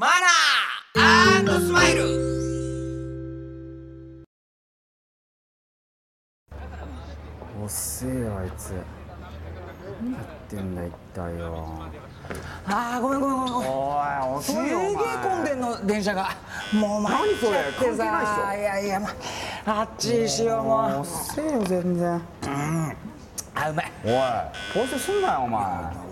マナースマイル。遅えよあいつ。何やってんだ一体よあーごめんごめんごめんごめん。おいすげえ混んでんの電車が。もう参っちゃってさいやいやまあっちしようもう。遅えよ全然。あうまいおい。反省すんなよお前。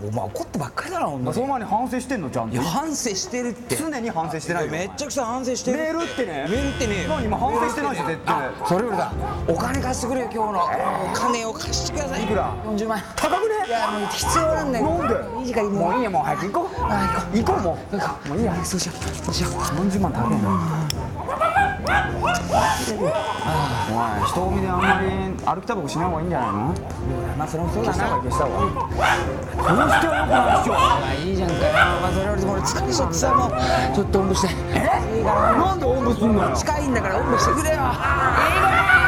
お前怒ってばっかりだなほんとに。その前に反省してんのちゃんと。いや反省してるって。常に反省してないよめっちゃくちゃ反省してる。メールってね。メールってね。何今反省してないでしょ絶対。それよりだ。お金貸してくれよ今日の。お金を貸してください。いくら？40万。円高くね？いやもう必要なんだよ。なんで？いい時間もういいやもう早く行こう。あ行こう。行こうもう。もういいや。そうしよう。そうしよう。40万高いんだお前人混みであんまり歩きタバコしない方がいいんじゃないの？まあそれもそうだな消した方がい。いこの人はよくないでしょまあいいじゃんかよ。まあそれよりも俺疲れちゃってさもう。ちょっとおんぶして。え？なんでおんぶすんのよ？近いんだからおんぶして。くれよあら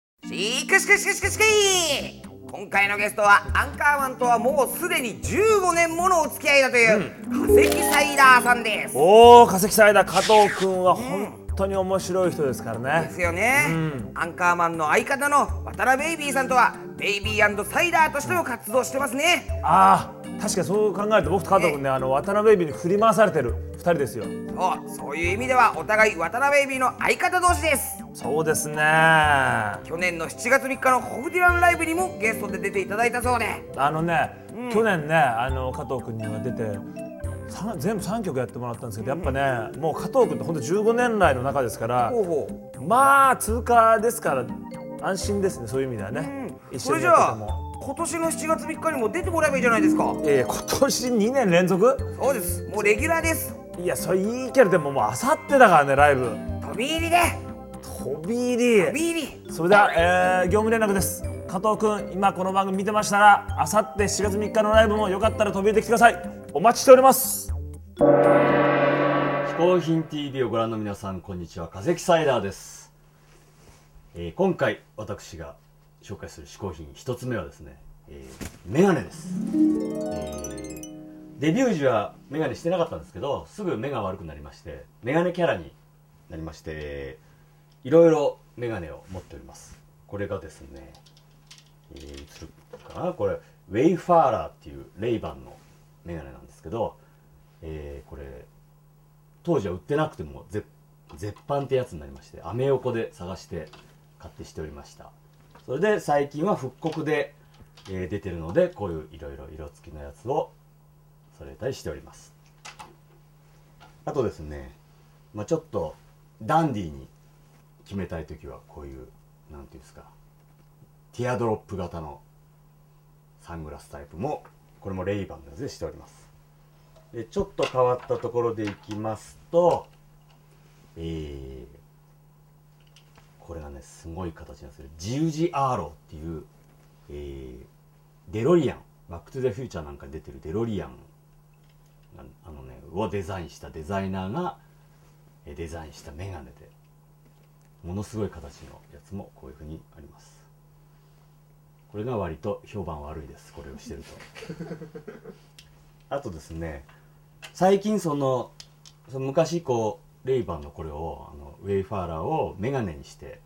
しくしくしくしくしくい。今回のゲストはアンカーマンとはもうすでに15年ものお付き合いだという化石サイダーさんです。おお化石サイダー加藤君は本当に面白い人ですからね。ですよね、アンカーマンの相方の渡辺ベイビーさんとはベイビーサイダーとしても活動してますね。ああ確かにそう考えると僕と加藤君ねあの渡辺ベイビーに振り回されてる2人ですよ。そうそういう意味ではお互い渡辺ベイビーの相方同士ですそうですね。去年の7月3日のホフディランライブにもゲストで出ていただいたそうで。あのね、去年ねあの加藤君には出て全部3曲やってもらったんですけどやっぱねもう加藤君って本当15年来の中ですからほうほう。まあ通過ですから安心ですねそういう意味ではね、一緒にそれじゃあやってても今年の7月3日にも出てもらえばいいじゃないですか？いやいや今年2年連続？そうです。もうレギュラーです。いやそれいいけどでももうあさってだからねライブ。飛び入りで飛び入飛びり。入りそれでは、えー業務連絡です。加藤君今この番組見てましたらあさって7月3日のライブもよかったら飛び入れてきてください。お待ちしております。嗜好品 TV をご覧の皆さんこんにちは。化石サイダーです、えー今回私が紹介する嗜好品一つ目はですね、えーメガネです、えーデビュー時はメガネしてなかったんですけどすぐ目が悪くなりましてメガネキャラになりましていろいろメガネを持っております。これがですね、えー、映るかな？これウェイファーラーっていうレイバンのメガネなんですけど、えーこれ当時は売ってなくても絶絶版ってやつになりましてアメ横で探して買ってしておりました。それで最近は復刻で、えー出てるのでこういういろいろ色付きのやつをそれたりしております。あとですね、まあ、ちょっとダンディーに決めたい時はこういうなんていうんですかティアドロップ型のサングラスタイプもこれもレイバンのやつでしております。でちょっと変わったところでいきますとえーこれがねすごい形なんですけどジウジアーローっていう、えーデロリアンバック・トゥ・ザ・フューチャーなんか出てるデロリアンあのねをデザインしたデザイナーがデザインしたメガネでものすごい形のやつもこういうふうにあります。これが割と評判悪いです。これをしてると。あとですね最近そのその昔こうレイバンのこれをあのウェイファーラーをメガネにして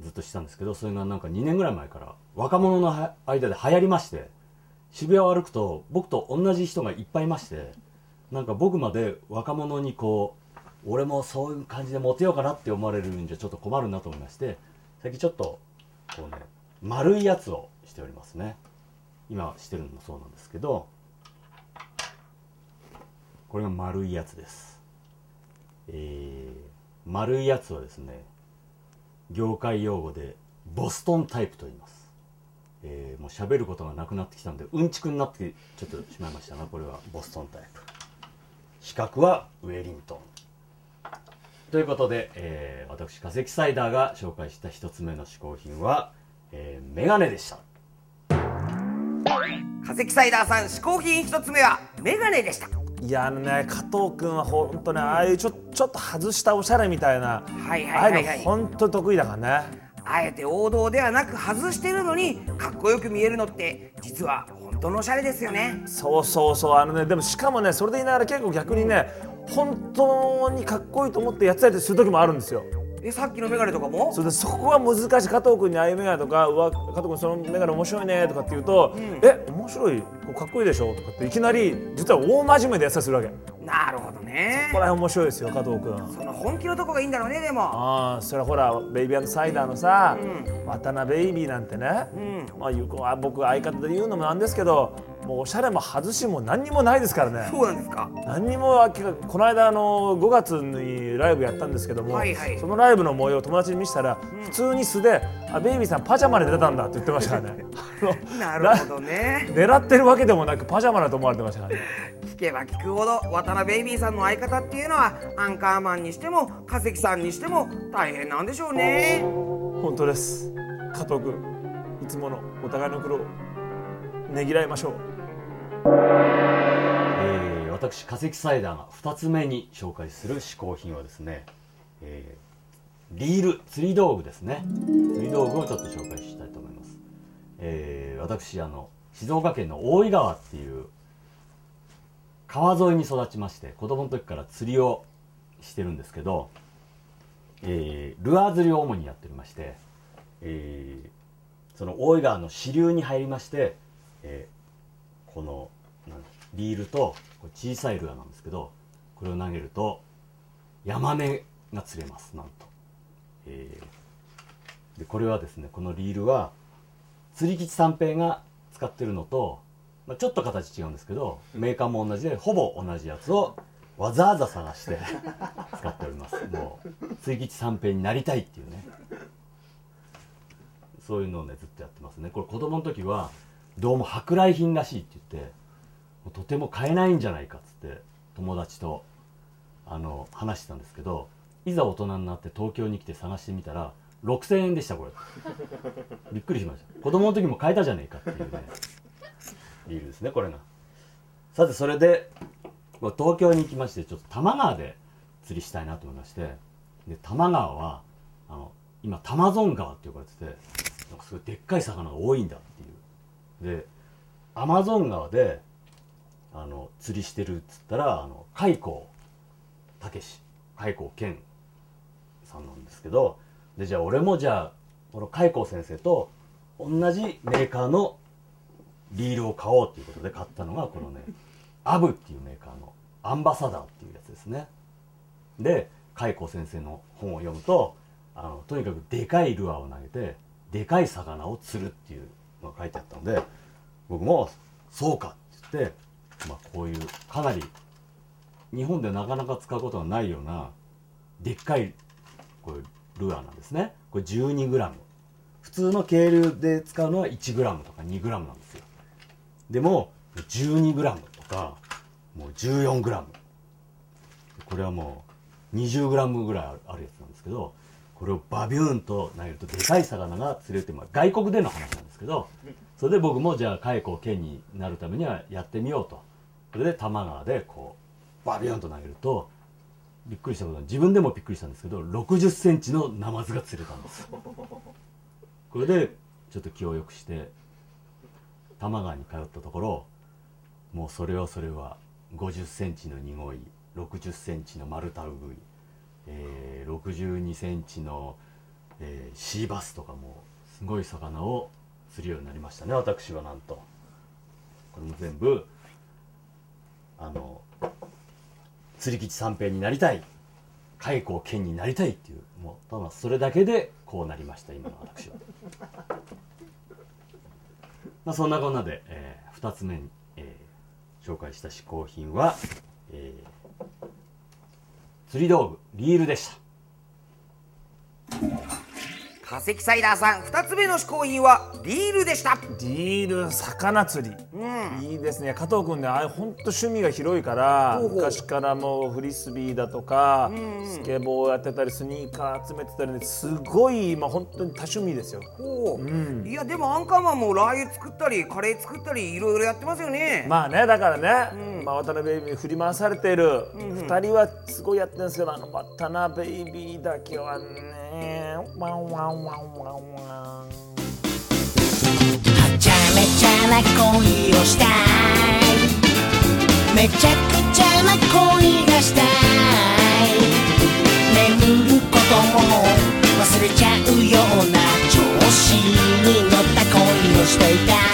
ずっとしたんですけどそれがなんか2年ぐらい前から若者の間で流行りまして渋谷を歩くと僕と同じ人がいっぱいいましてなんか僕まで若者にこう俺もそういう感じでモテようかなって思われるんじゃちょっと困るなと思いまして最近ちょっとこうね丸いやつをしておりますね。今してるのもそうなんですけどこれが丸いやつです。えー、丸いやつはですね業界用語でボストンタイプと言います。えー、もう喋ることがなくなってきたんでうんちくになってちょっとしまいましたがこれはボストンタイプ。資格はウェリントン。ということで、えー、私化石サイダーが紹介した一つ目の嗜好品は、えー、メガネでした。化石サイダーさん嗜好品一つ目はメガネでした。いやあのね加藤君は本当ねああいうちょちょっと外したおしゃれみたいな、はいはいはいはい。ああいうの本当得意だからね。あえて王道ではなく外してるのにかっこよく見えるのって実は本当のおしゃれですよね。そうそうそうあのねでもしかもねそれで言いながら結構逆にね本当にかっこいいと思ってやってたりする時もあるんですよ。えさっきのメガネとかも？それでそこは難しい加藤君にああいうメガネとか「うわ加藤君そのメガネ面白いね」とかって言うと「え面白い？かっこいいでしょ」とかっていきなり実は大真面目でやってたりするわけ。こなるほどね。こら辺面白いですよ加藤君。その本気のとこがいいんだろうねでも。ああそれはほらベイビーサイダーのさ、渡辺ベイビーなんてね、まあ、ゆこあ僕相方で言うのもなんですけどもうおしゃれも外しも何にもないですからね。そうなんですか。何にもあこの間あの5月にライブやったんですけども、はいはい。そのライブの模様を友達に見せたら、普通に素で「あベイビーさんパジャマで出たんだ」って言ってましたからね。なるほどね。狙ってるわけでもなくパジャマだと思われてましたからね。聞けば聞くほど渡辺ベイビーさんの相方っていうのはアンカーマンにしても化石さんにしても大変なんでしょうね。本当です。加藤君いつものお互いの苦労ねぎらいましょうえー私化石サイダーが2つ目に紹介する嗜好品はですね、えーリール釣り道具ですね。釣り道具をちょっと紹介したいと思います、えー私あの静岡県の大井川っていう川沿いに育ちまして子供の時から釣りをしてるんですけど、えールアー釣りを主にやっておりまして、えーその大井川の支流に入りまして、えーこのリールと小さいルアーなんですけどこれを投げるとヤマメが釣れますなんと、えーでこれはですねこのリールは釣り吉三平が使ってるのと、まあ、ちょっと形違うんですけどメーカーも同じでほぼ同じやつをわざわざ探して 使っております。もう釣り吉三平になりたいっていうね。そういうのをねずっとやってますね。これ子供の時はどうも舶来品らしいって言ってとても買えないんじゃないかっつって友達とあの話してたんですけどいざ大人になって東京に来て探してみたら6000円でしたこれ。びっくりしました。子供の時も買えたじゃねえかっていうねリールですねこれがさてそれで東京に行きましてちょっと多摩川で釣りしたいなと思いましてで多摩川はあの今タマゾン川って呼ばれててなんかすごいでっかい魚が多いんだっていうでアマゾン川であの釣りしてるっつったらあの海光武史海光健さんなんですけどでじゃあ俺もじゃあこの海光先生と同じメーカーのリールを買おうっていうことで買ったのがこのねアブっていうメーカーのアンバサダーっていうやつですね。で海光先生の本を読むとあのとにかくでかいルアーを投げてでかい魚を釣るっていうが書いてあったので僕もそうかって言って、まあ、こういうかなり日本でなかなか使うことがないようなでっかいこういうルアーなんですね。これ 12g 普通の渓流で使うのは 1g とか 2g なんですよ。でも 12g とかもう 14g これはもう 20g ぐらいあるやつなんですけどこれをバビューンと投げるとでかい魚が釣れるって、まあ、外国での話なんですけどそれで僕もじゃあ海光県になるためにはやってみようと。それで多摩川でこうバビューンと投げるとびっくりしたことは自分でもびっくりしたんですけど6 0センチのナマズが釣れたんです。これでちょっと気を良くして多摩川に通ったところもうそれはそれは5 0センチのニゴイ6 0センチの丸太ウグイ、えー、62センチの、えーシーバスとかもすごい魚を釣るようになりましたね。私はなんと。これも全部あの釣り吉三平になりたい。開口剣になりたいっていうもうただそれだけでこうなりました。今の私は。まあそんなこんなで、え2つ目に、えー紹介した嗜好品は、えー釣り道具リールでした。化石サイダーさん2つ目の嗜好品はリールでした。リール魚釣り、いいですね。加藤君ねあれ本当趣味が広いから昔からもうフリスビーだとか、スケボーやってたりスニーカー集めてたりねすごい今本当に多趣味ですよ。ほう、いやでもアンカーマンもラー油作ったりカレー作ったりいろいろやってますよね、まあねだからね、まあ、渡辺ベイビーに振り回されている2人はすごいやってるんですけどあの渡辺ベイビーだけはねワンワンはちゃめちゃな恋をしたい。めちゃくちゃな恋がしたい。眠ることも忘れちゃうような調子に乗った恋をしていた。